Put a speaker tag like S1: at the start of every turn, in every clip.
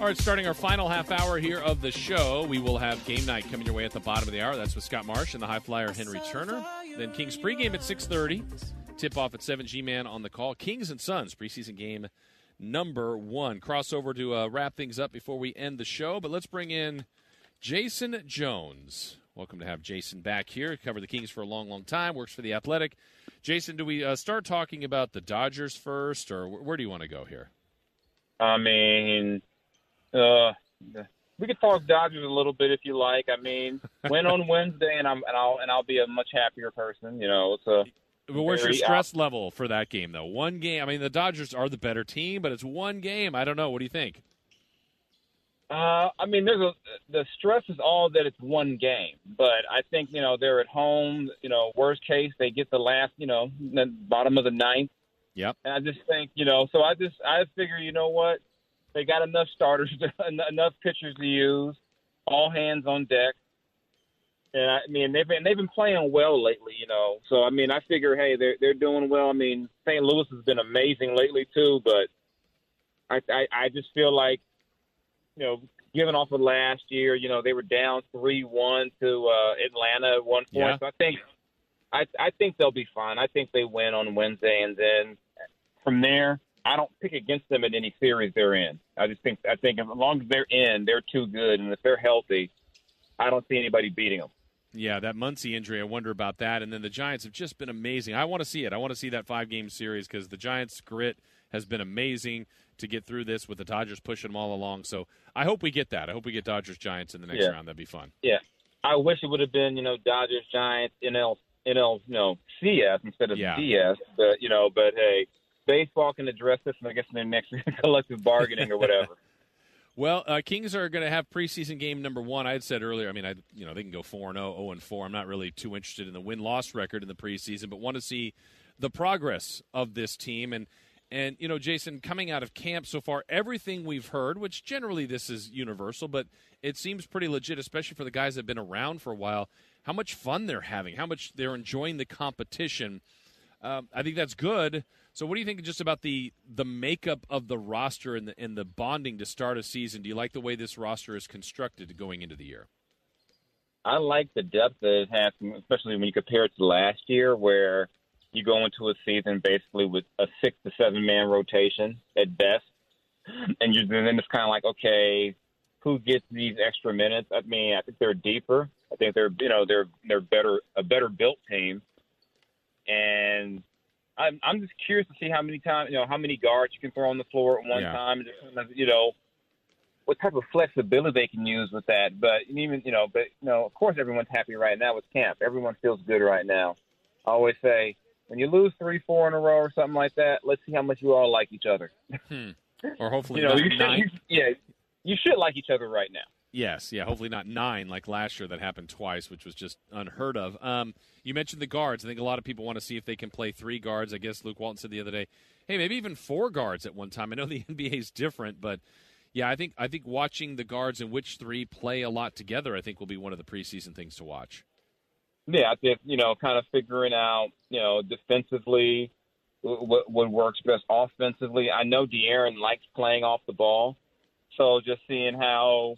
S1: All right, starting our final half hour here of the show, we will have game night coming your way at the bottom of the hour. That's with Scott Marsh and the high flyer Henry Turner. Then Kings pregame at 6:30. Tip off at 7 G Man on the call. Kings and Suns preseason game number one. Crossover to uh, wrap things up before we end the show, but let's bring in Jason Jones. Welcome to have Jason back here. Covered the Kings for a long, long time. Works for the Athletic. Jason, do we uh, start talking about the Dodgers first, or where do you want to go here?
S2: I mean, uh, we could talk Dodgers a little bit if you like. I mean, win on Wednesday, and I'm and I'll and I'll be a much happier person. You know, it's a.
S1: But where's your stress level for that game, though? One game. I mean, the Dodgers are the better team, but it's one game. I don't know. What do you think?
S2: Uh, I mean, there's a the stress is all that it's one game, but I think you know they're at home. You know, worst case they get the last, you know, the bottom of the ninth.
S1: Yep.
S2: And I just think you know, so I just I figure you know what, they got enough starters, enough pitchers to use, all hands on deck. And I mean, they've been they've been playing well lately, you know. So I mean, I figure, hey, they're they're doing well. I mean, St. Louis has been amazing lately too, but I I, I just feel like, you know, given off of last year, you know, they were down three one to uh, Atlanta at one point.
S1: Yeah.
S2: So I think I I think they'll be fine. I think they win on Wednesday, and then from there, I don't pick against them in any series they're in. I just think I think as long as they're in, they're too good, and if they're healthy, I don't see anybody beating them.
S1: Yeah, that Muncy injury, I wonder about that. And then the Giants have just been amazing. I want to see it. I want to see that five game series because the Giants' grit has been amazing to get through this with the Dodgers pushing them all along. So I hope we get that. I hope we get Dodgers Giants in the next
S2: Yeah.
S1: round. That'd be fun.
S2: Yeah, I wish it would have been you know Dodgers Giants NL NL you know CS instead of
S1: Yeah.
S2: DS, but you know, but hey, baseball can address this, and I guess, in their next collective bargaining or whatever.
S1: Well, uh, Kings are going to have preseason game number one. I had said earlier. I mean, I you know they can go four and 0, 0 and four. I'm not really too interested in the win loss record in the preseason, but want to see the progress of this team and. And you know, Jason, coming out of camp so far, everything we've heard, which generally this is universal, but it seems pretty legit, especially for the guys that have been around for a while. How much fun they're having, how much they're enjoying the competition. Um, I think that's good. So, what do you think just about the the makeup of the roster and the and the bonding to start a season? Do you like the way this roster is constructed going into the year?
S2: I like the depth that it has, especially when you compare it to last year, where you go into a season basically with a six to seven man rotation at best, and you then it's kind of like, okay, who gets these extra minutes? I mean, I think they're deeper. I think they're you know they're they're better a better built team, and I'm I'm just curious to see how many times you know how many guards you can throw on the floor at one
S1: Yeah.
S2: time, and just kind of, you know what type of flexibility they can use with that. But even you know, but you know, of course, everyone's happy right now with camp. Everyone feels good right now. I always say when you lose three, four in a row or something like that, let's see how much you all like each other. Hmm.
S1: Or hopefully,
S2: You know, you should, you, yeah, you should like each other right now.
S1: Yes, yeah. Hopefully not nine like last year that happened twice, which was just unheard of. Um, you mentioned the guards. I think a lot of people want to see if they can play three guards. I guess Luke Walton said the other day, "Hey, maybe even four guards at one time." I know the NBA is different, but yeah, I think I think watching the guards and which three play a lot together, I think will be one of the preseason things to watch.
S2: Yeah, I think you know, kind of figuring out you know defensively what what works best offensively. I know De'Aaron likes playing off the ball, so just seeing how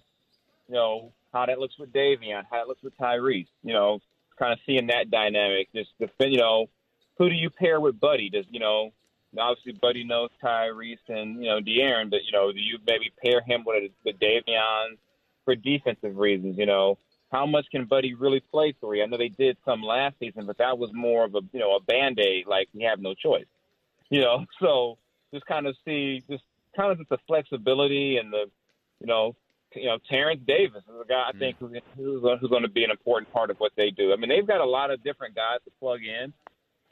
S2: you know how that looks with Davion, how it looks with Tyrese. You know, kind of seeing that dynamic. Just defend, you know, who do you pair with Buddy? Does you know? Obviously, Buddy knows Tyrese and you know De'Aaron, but you know, do you maybe pair him with with Davion for defensive reasons? You know, how much can Buddy really play three? I know they did some last season, but that was more of a you know a band aid, like we have no choice. You know, so just kind of see just kind of just the flexibility and the you know you know Terrence Davis is a guy I think mm. who's, uh, who's who's going to be an important part of what they do. I mean, they've got a lot of different guys to plug in,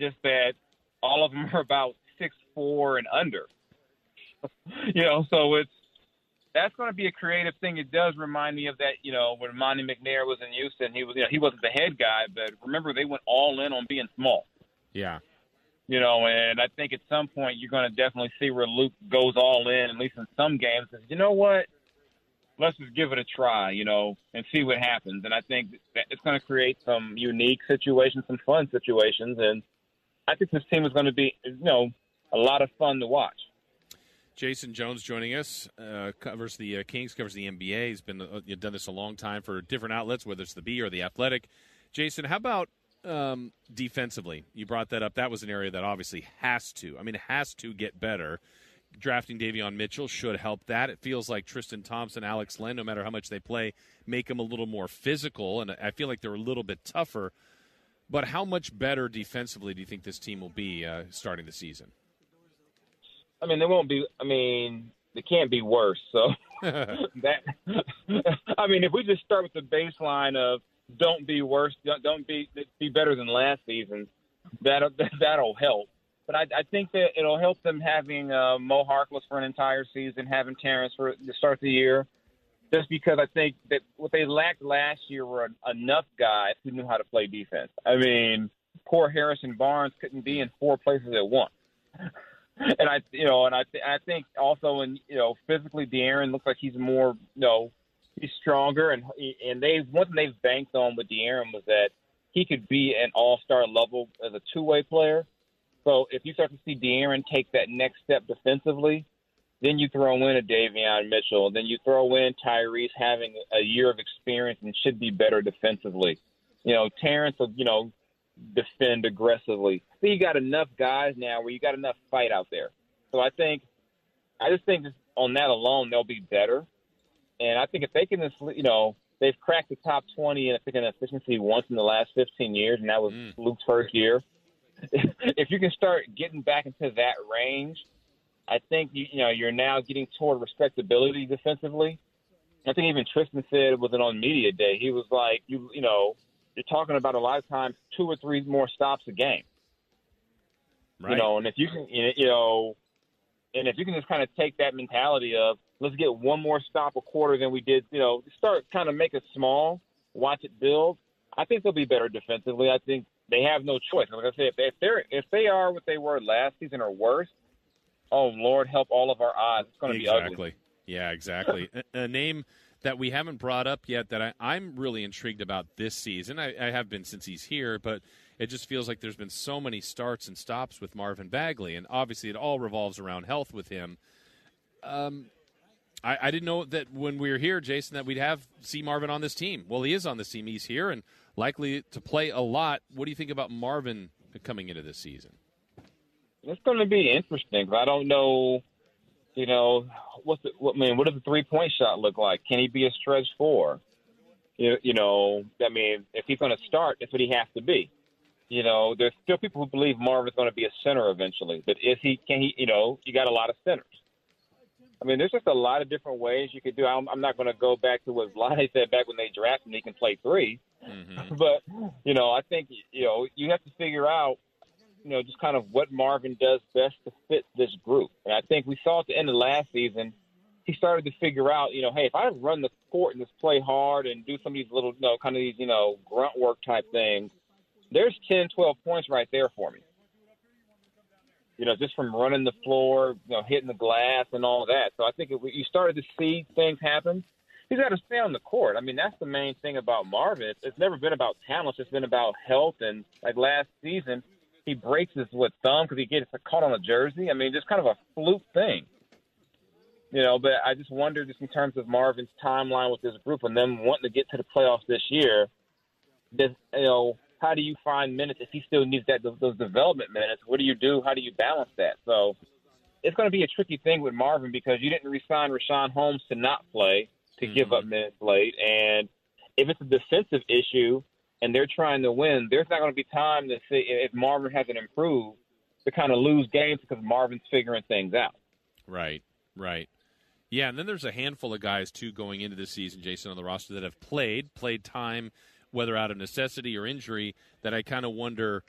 S2: just that all of them are about six four and under. you know, so it's that's going to be a creative thing. It does remind me of that, you know, when Monte McNair was in Houston, he was, you know, he wasn't the head guy, but remember they went all in on being small,
S1: Yeah,
S2: you know, and I think at some point you're going to definitely see where Luke goes all in, at least in some games. And you know what? Let's just give it a try, you know, and see what happens. And I think that it's going to create some unique situations, some fun situations, and I think this team is going to be, you know, a lot of fun to watch.
S1: Jason Jones joining us uh, covers the uh, Kings, covers the NBA. He's been uh, done this a long time for different outlets, whether it's the Bee or the Athletic. Jason, how about um, defensively? You brought that up. That was an area that obviously has to. I mean, has to get better. Drafting Davion Mitchell should help that. It feels like Tristan Thompson, Alex Len, no matter how much they play, make them a little more physical, and I feel like they're a little bit tougher. But how much better defensively do you think this team will be uh, starting the season?
S2: I mean, they won't be. I mean, they can't be worse. So that. I mean, if we just start with the baseline of don't be worse, don't be be better than last season, that that'll help. But I, I think that it'll help them having uh, Mo Harkless for an entire season, having Terrence for the start of the year, just because I think that what they lacked last year were enough guys who knew how to play defense. I mean, poor Harrison Barnes couldn't be in four places at once and I, you know, and I, th- I think also, in you know, physically, De'Aaron looks like he's more, you know, he's stronger, and and they one thing they've banked on with De'Aaron was that he could be an all-star level as a two-way player. So if you start to see De'Aaron take that next step defensively, then you throw in a Davion Mitchell, then you throw in Tyrese having a year of experience and should be better defensively. You know, Terrence, will, you know, defend aggressively. So you got enough guys now where you got enough fight out there. So I think, I just think on that alone they'll be better. And I think if they can, just, you know, they've cracked the top 20 in efficiency once in the last 15 years, and that was mm. Luke's first year. if you can start getting back into that range, I think you, you know you're now getting toward respectability defensively. I think even Tristan said was it on media day. He was like, you you know, you're talking about a lot of times two or three more stops a game. Right. You know, and if you can, you know, and if you can just kind of take that mentality of let's get one more stop a quarter than we did, you know, start kind of make it small, watch it build. I think they'll be better defensively. I think they have no choice. Like I said, if, they, if they're if they are what they were last season or worse, oh Lord, help all of our odds. It's going to
S1: exactly.
S2: be ugly.
S1: Yeah, exactly. a, a name that we haven't brought up yet that I, am really intrigued about this season. I, I, have been since he's here, but it just feels like there's been so many starts and stops with Marvin Bagley, and obviously it all revolves around health with him. Um, I, I, didn't know that when we were here, Jason, that we'd have see Marvin on this team. Well, he is on this team. He's here and likely to play a lot. What do you think about Marvin coming into this season?
S2: It's going to be interesting. I don't know you know, what's the, what I mean? What does the three point shot look like? Can he be a stretch four? You, you know, I mean, if he's going to start, that's what he has to be. You know, there's still people who believe Marvin's going to be a center eventually, but is he? Can he? You know, you got a lot of centers. I mean, there's just a lot of different ways you could do. I'm, I'm not going to go back to what Vlade said back when they drafted him. He can play 3 mm-hmm. but you know, I think you know you have to figure out you know, just kind of what Marvin does best to fit this group. And I think we saw at the end of last season, he started to figure out, you know, hey, if I run the court and just play hard and do some of these little, you know, kind of these, you know, grunt work type things, there's 10, 12 points right there for me. You know, just from running the floor, you know, hitting the glass and all that. So I think we, you started to see things happen, he's got to stay on the court. I mean, that's the main thing about Marvin. It's, never been about talent. It's been about health. And like last season – he breaks his what thumb because he gets caught on a jersey. I mean, just kind of a fluke thing. You know, but I just wonder, just in terms of Marvin's timeline with this group and them wanting to get to the playoffs this year, does you know how do you find minutes if he still needs that those development minutes? What do you do? How do you balance that? So it's going to be a tricky thing with Marvin because you didn't resign Richaun Holmes to not play to mm-hmm. give up minutes late, and if it's a defensive issue, and they're trying to win, there's not going to be time to see if Marvin hasn't improved to kind of lose games because Marvin's figuring things out.
S1: Right, right. Yeah, and then there's a handful of guys too going into this season, Jason, on the roster that have played, played time, whether out of necessity or injury, that I kind of wonder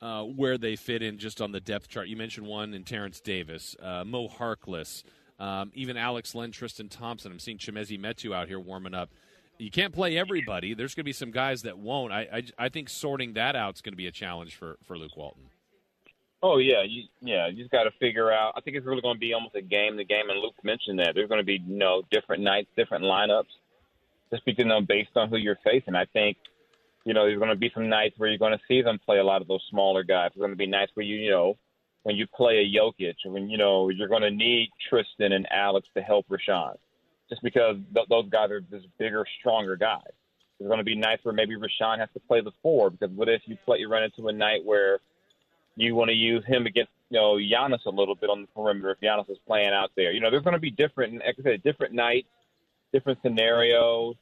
S1: uh, where they fit in just on the depth chart. You mentioned one in Terrence Davis, uh, Mo Harkless, um, even Alex Len, Tristan Thompson. I'm seeing Chimezie Metu out here warming up you can't play everybody. There's going to be some guys that won't. I, I, I think sorting that out is going to be a challenge for, for Luke Walton.
S2: Oh yeah, you, yeah. You just got to figure out. I think it's really going to be almost a game to game, and Luke mentioned that there's going to be you know different nights, different lineups, just because you know based on who you're facing. I think you know there's going to be some nights where you're going to see them play a lot of those smaller guys. There's going to be nights where you you know when you play a Jokic, when you know you're going to need Tristan and Alex to help Richaun, just because th- those guys are just bigger, stronger guys. It's going to be nice where maybe Richaun has to play the four because what if you play you run into a night where you want to use him against you know Giannis a little bit on the perimeter if Giannis is playing out there. You know, there's going to be different, like I said, different nights, different scenarios.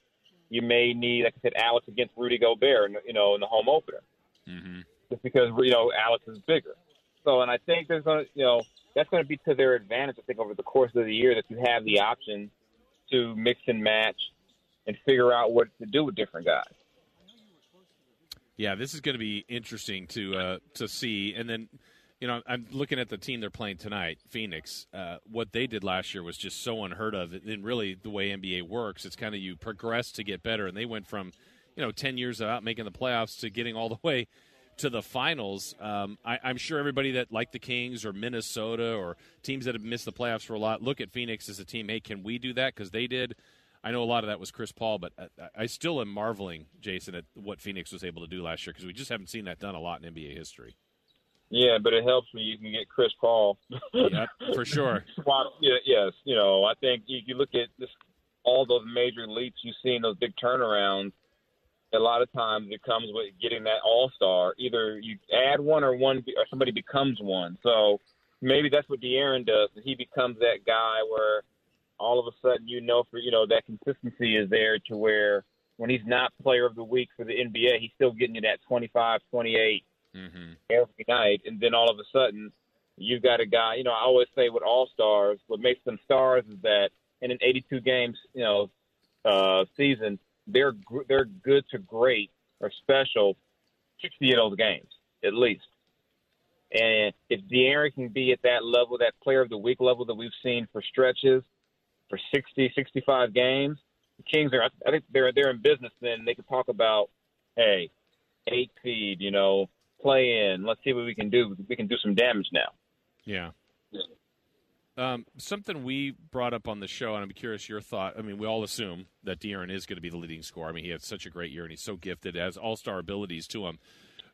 S2: You may need, like I said, Alex against Rudy Gobert, you know, in the home opener,
S1: mm-hmm.
S2: just because you know Alex is bigger. So, and I think there's going to, you know, that's going to be to their advantage. I think over the course of the year that you have the option to mix and match and figure out what to do with different guys.
S1: Yeah, this is going to be interesting to uh, to see. And then, you know, I'm looking at the team they're playing tonight, Phoenix. Uh, what they did last year was just so unheard of. And really, the way NBA works, it's kind of you progress to get better. And they went from, you know, ten years out making the playoffs to getting all the way to the finals. Um, I, am sure everybody that like the Kings or Minnesota or teams that have missed the playoffs for a lot look at Phoenix as a team. Hey, can we do that? Because they did. I know a lot of that was Chris Paul, but I, I still am marveling, Jason, at what Phoenix was able to do last year because we just haven't seen that done a lot in NBA history.
S2: Yeah, but it helps when you can get Chris Paul.
S1: yeah, for sure.
S2: yeah, yes, you know, I think if you look at this, all those major leaps you've seen, those big turnarounds, a lot of times it comes with getting that all star. Either you add one or one or somebody becomes one. So maybe that's what De'Aaron does. He becomes that guy where all of a sudden you know for you know that consistency is there to where when he's not player of the week for the NBA, he's still getting you that 25, 28
S1: mm-hmm.
S2: every night, and then all of a sudden you've got a guy. You know, I always say with all stars, what makes them stars is that in an 82 games, you know, uh, season, they're they're good to great or special 60 of those games at least. And if De'Aaron can be at that level, that player of the week level that we've seen for stretches, for 60, 65 games, the Kings are. I think they're they're in business. Then they can talk about, hey, eight seed, you know, play in. Let's see what we can do. We can do some damage now.
S1: Yeah. Um, something we brought up on the show, and I'm curious your thought. I mean, we all assume that De'Aaron is going to be the leading scorer. I mean, he had such a great year, and he's so gifted, has all star abilities to him.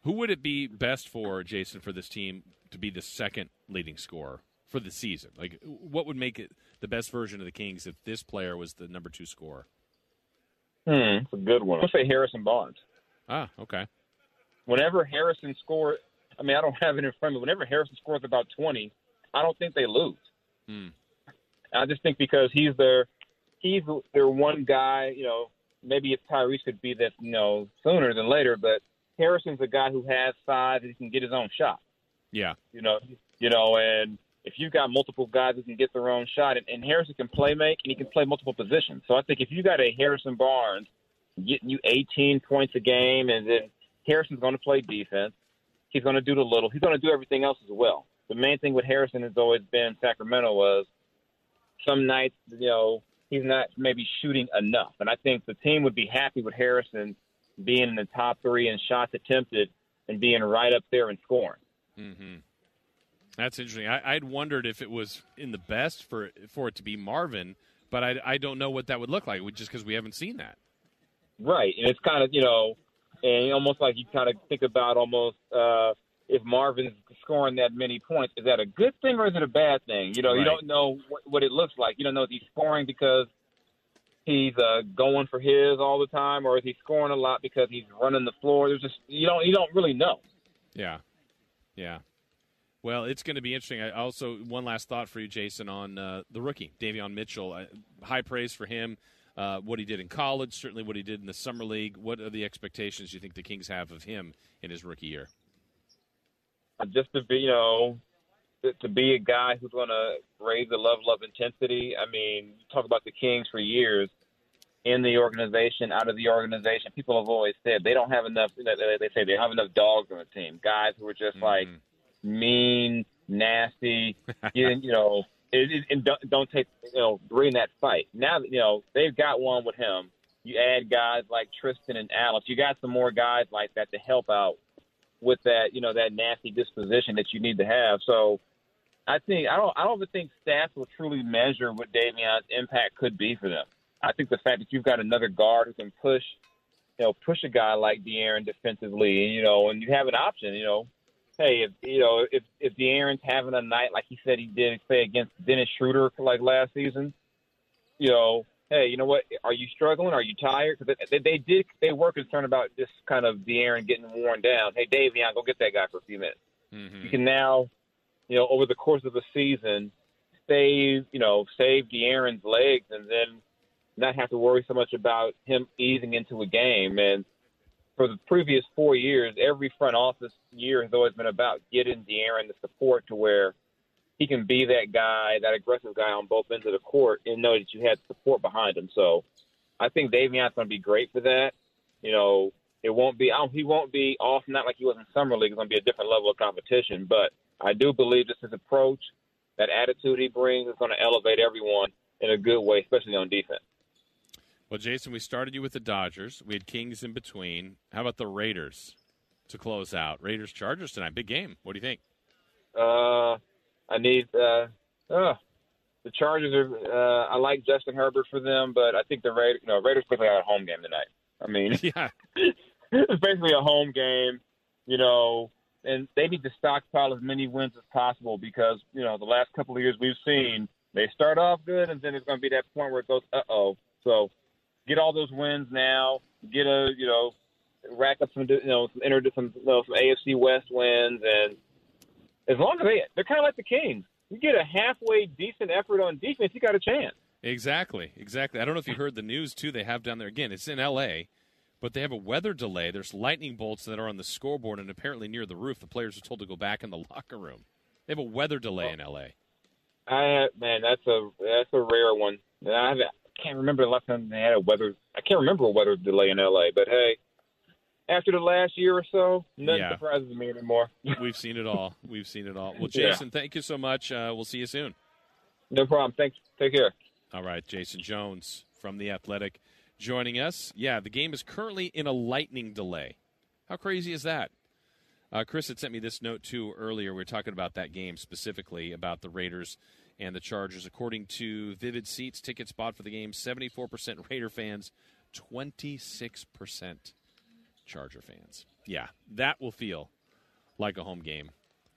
S1: Who would it be best for, Jason, for this team to be the second leading scorer for the season? Like, what would make it the best version of the Kings if this player was the number two scorer?
S2: Hmm, it's a good one. I'll say Harrison Barnes.
S1: Ah, okay.
S2: Whenever Harrison scores, I mean, I don't have it in front of me. Whenever Harrison scores about 20, I don't think they lose.
S1: Hmm.
S2: I just think because he's their he's their one guy. You know, maybe if Tyrese could be that, you know, sooner than later, but Harrison's a guy who has size and he can get his own shot.
S1: Yeah.
S2: You know, you know, and if you've got multiple guys who can get their own shot, and, and Harrison can play make and he can play multiple positions. So I think if you got a Harrison Barnes getting you 18 points a game, and then Harrison's going to play defense, he's going to do the little, he's going to do everything else as well. The main thing with Harrison has always been Sacramento was some nights, you know, he's not maybe shooting enough, and I think the team would be happy with Harrison being in the top three in shots attempted and being right up there in scoring.
S1: Mm-hmm. That's interesting. I, would wondered if it was in the best for for it to be Marvin, but I, I don't know what that would look like, just because we haven't seen that.
S2: Right, and it's kind of you know, and almost like you kind of think about almost uh, if Marvin's scoring that many points, is that a good thing or is it a bad thing? You know,
S1: right.
S2: you don't know what, what it looks like. You don't know if he's scoring because he's uh, going for his all the time, or is he scoring a lot because he's running the floor? There's just you don't you don't really know.
S1: Yeah, yeah. Well, it's going to be interesting. I also one last thought for you, Jason, on uh, the rookie Davion Mitchell. Uh, high praise for him. Uh, what he did in college, certainly what he did in the summer league. What are the expectations you think the Kings have of him in his rookie year?
S2: Just to be, you know, to be a guy who's going to raise the level of intensity. I mean, talk about the Kings for years in the organization, out of the organization. People have always said they don't have enough. They say they have enough dogs on the team, guys who are just mm-hmm. like mean, nasty, you, you know, it, and don't, don't take, you know, bring that fight. Now, that, you know, they've got one with him. You add guys like Tristan and Alex. You got some more guys like that to help out with that, you know, that nasty disposition that you need to have. So I think I don't I don't even think stats will truly measure what Davion's impact could be for them. I think the fact that you've got another guard who can push, you know, push a guy like De'Aaron defensively, and you know, and you have an option, you know, hey, if you know if if De'Aaron's having a night like he said he did, say against Dennis Schroeder like last season, you know, hey, you know what? Are you struggling? Are you tired? Because they, they did they were concerned about just kind of De'Aaron getting worn down. Hey, Davion, go get that guy for a few minutes.
S1: Mm-hmm.
S2: You can now, you know, over the course of a season, save you know save De'Aaron's legs and then not have to worry so much about him easing into a game and for the previous four years, every front office year has always been about getting De'Aaron the support to where he can be that guy, that aggressive guy on both ends of the court, and know that you had support behind him. So I think Davion's going to be great for that. You know, it won't be he won't be off not like he was in summer league. It's going to be a different level of competition, but I do believe just his approach, that attitude he brings, is going to elevate everyone in a good way, especially on defense.
S1: Well, Jason, we started you with the Dodgers. We had Kings in between. How about the Raiders to close out? Raiders Chargers tonight. Big game. What do you think?
S2: Uh, I need uh, uh the Chargers are. Uh, I like Justin Herbert for them, but I think the Raiders. You know, Raiders basically got a home game tonight. I mean,
S1: yeah,
S2: it's basically a home game. You know, and they need to stockpile as many wins as possible because you know the last couple of years we've seen they start off good and then it's going to be that point where it goes uh oh. So get all those wins now. Get a you know rack up some you know some enter some you know, some AFC West wins, and as long as they they're kind of like the Kings. You get a halfway decent effort on defense, you got a chance.
S1: Exactly, exactly. I don't know if you heard the news too. They have down there again. It's in L.A., but they have a weather delay. There's lightning bolts that are on the scoreboard and apparently near the roof. The players are told to go back in the locker room. They have a weather delay in L.A.
S2: I man, that's a that's a rare one. I can't remember the last time they had a weather. I can't remember a weather delay in LA, but hey, after the last year or so, nothing
S1: Yeah.
S2: surprises me anymore.
S1: We've seen it all. We've seen it all. Well,
S2: Yeah.
S1: Jason, thank you so much. Uh, we'll see you soon.
S2: no problem. Thanks. Take care.
S1: All right, Jason Jones from The Athletic joining us. Yeah, the game is currently in a lightning delay. How crazy is that? Uh, Chris had sent me this note too earlier. We were talking about that game specifically about the Raiders and the Chargers. According to Vivid Seats, ticket spot for the game 74% Raider fans, 26% Charger fans. Yeah, that will feel like a home game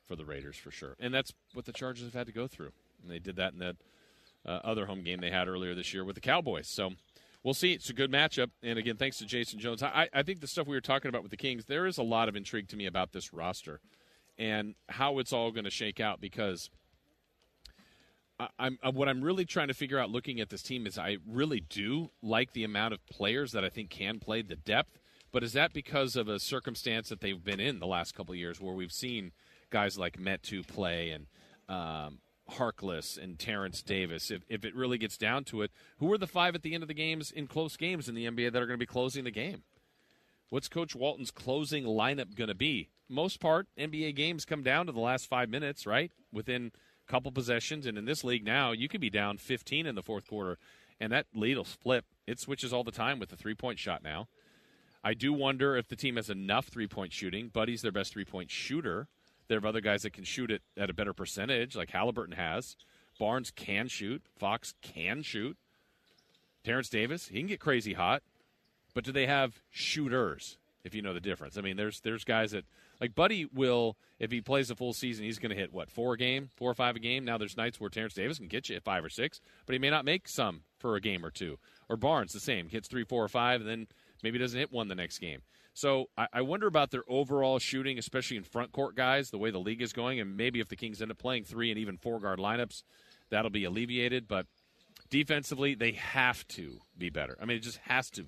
S1: for the Raiders for sure. And that's what the Chargers have had to go through. And they did that in that uh, other home game they had earlier this year with the Cowboys. So we'll see. It's a good matchup. And again, thanks to Jason Jones. I, I think the stuff we were talking about with the Kings, there is a lot of intrigue to me about this roster and how it's all going to shake out because. I'm uh, what I'm really trying to figure out looking at this team is I really do like the amount of players that I think can play the depth, but is that because of a circumstance that they've been in the last couple years where we've seen guys like Metu play and um, Harkless and Terrence Davis? If, if it really gets down to it, who are the five at the end of the games in close games in the NBA that are going to be closing the game? What's Coach Walton's closing lineup going to be? Most part, NBA games come down to the last five minutes, right? Within a couple possessions, and in this league now, you could be down 15 in the fourth quarter, and that lead will flip. It switches all the time with the three point shot now. I do wonder if the team has enough three point shooting. Buddy's their best three point shooter. There are other guys that can shoot it at a better percentage, like Halliburton has. Barnes can shoot. Fox can shoot. Terrence Davis, he can get crazy hot. But do they have shooters? If you know the difference, I mean, there's there's guys that like Buddy will if he plays a full season, he's going to hit what four a game, four or five a game. Now there's nights where Terrence Davis can get you at five or six, but he may not make some for a game or two. Or Barnes the same, hits three, four, or five, and then maybe doesn't hit one the next game. So I, I wonder about their overall shooting, especially in front court guys, the way the league is going, and maybe if the Kings end up playing three and even four guard lineups, that'll be alleviated. But defensively, they have to be better. I mean, it just has to.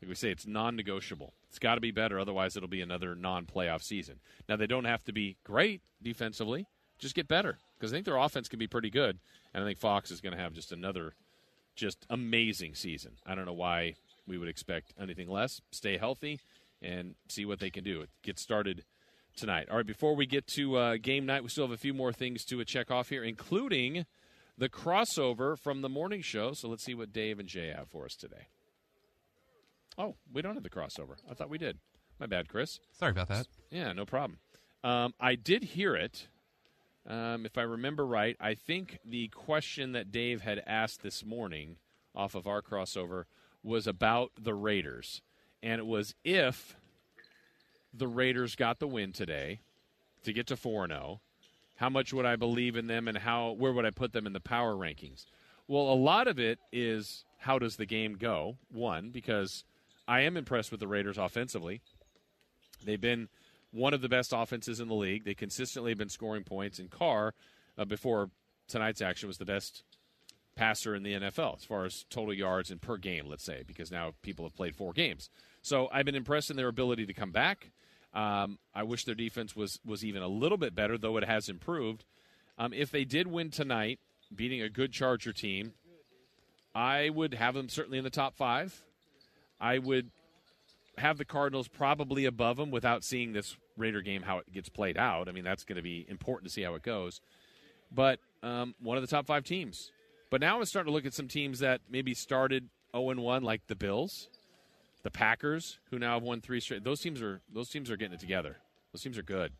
S1: Like we say, it's non-negotiable. It's got to be better, otherwise it'll be another non-playoff season. Now they don't have to be great defensively; just get better because I think their offense can be pretty good, and I think Fox is going to have just another just amazing season. I don't know why we would expect anything less. Stay healthy and see what they can do. It gets started tonight. All right, before we get to uh, game night, we still have a few more things to check off here, including the crossover from the morning show. So let's see what Dave and Jay have for us today. Oh, we don't have the crossover. I thought we did. My bad, Chris.
S3: Sorry about that.
S1: Yeah, no problem. Um, I did hear it. Um, if I remember right, I think the question that Dave had asked this morning off of our crossover was about the Raiders. And it was if the Raiders got the win today, to get to 4 0, how much would I believe in them and how where would I put them in the power rankings? Well, a lot of it is how does the game go? One, because I am impressed with the Raiders offensively. They've been one of the best offenses in the league. They consistently have been scoring points. And Carr, uh, before tonight's action, was the best passer in the NFL as far as total yards and per game, let's say, because now people have played four games. So I've been impressed in their ability to come back. Um, I wish their defense was was even a little bit better, though it has improved. Um, if they did win tonight, beating a good Charger team, I would have them certainly in the top five. I would have the Cardinals probably above them without seeing this Raider game how it gets played out. I mean, that's going to be important to see how it goes. But um, one of the top five teams. But now I'm starting to look at some teams that maybe started 0 1, like the Bills, the Packers, who now have won three straight. Those teams are those teams are getting it together. Those teams are good.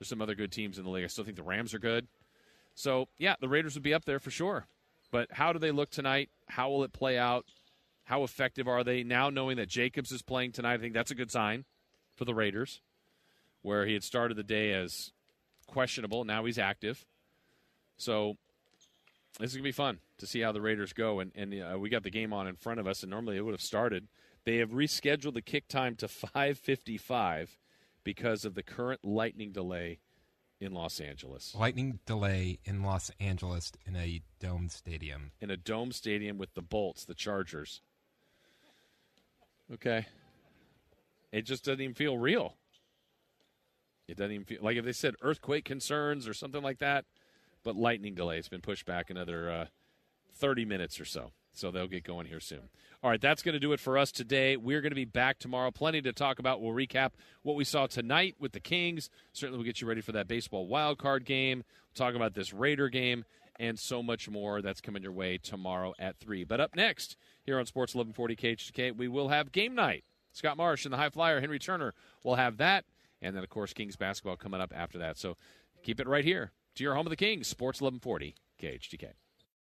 S1: There's some other good teams in the league. I still think the Rams are good. So yeah, the Raiders would be up there for sure. But how do they look tonight? How will it play out? How effective are they now? Knowing that Jacobs is playing tonight, I think that's a good sign for the Raiders. Where he had started the day as questionable, now he's active. So this is gonna be fun to see how the Raiders go. And, and uh, we got the game on in front of us, and normally it would have started. They have rescheduled the kick time to 5:55 because of the current lightning delay in Los Angeles.
S3: Lightning delay in Los Angeles in a domed stadium.
S1: In a dome stadium with the Bolts, the Chargers. Okay. It just doesn't even feel real. It doesn't even feel like if they said earthquake concerns or something like that, but lightning delay. It's been pushed back another uh, 30 minutes or so. So they'll get going here soon. All right, that's going to do it for us today. We're going to be back tomorrow. Plenty to talk about. We'll recap what we saw tonight with the Kings. Certainly, we'll get you ready for that baseball wild card game. We'll talk about this Raider game and so much more. That's coming your way tomorrow at 3. But up next, here on Sports 1140 KHTK, we will have game night. Scott Marsh and the High Flyer, Henry Turner, will have that. And then, of course, Kings basketball coming up after that. So keep it right here to your home of the Kings, Sports 1140 KHTK.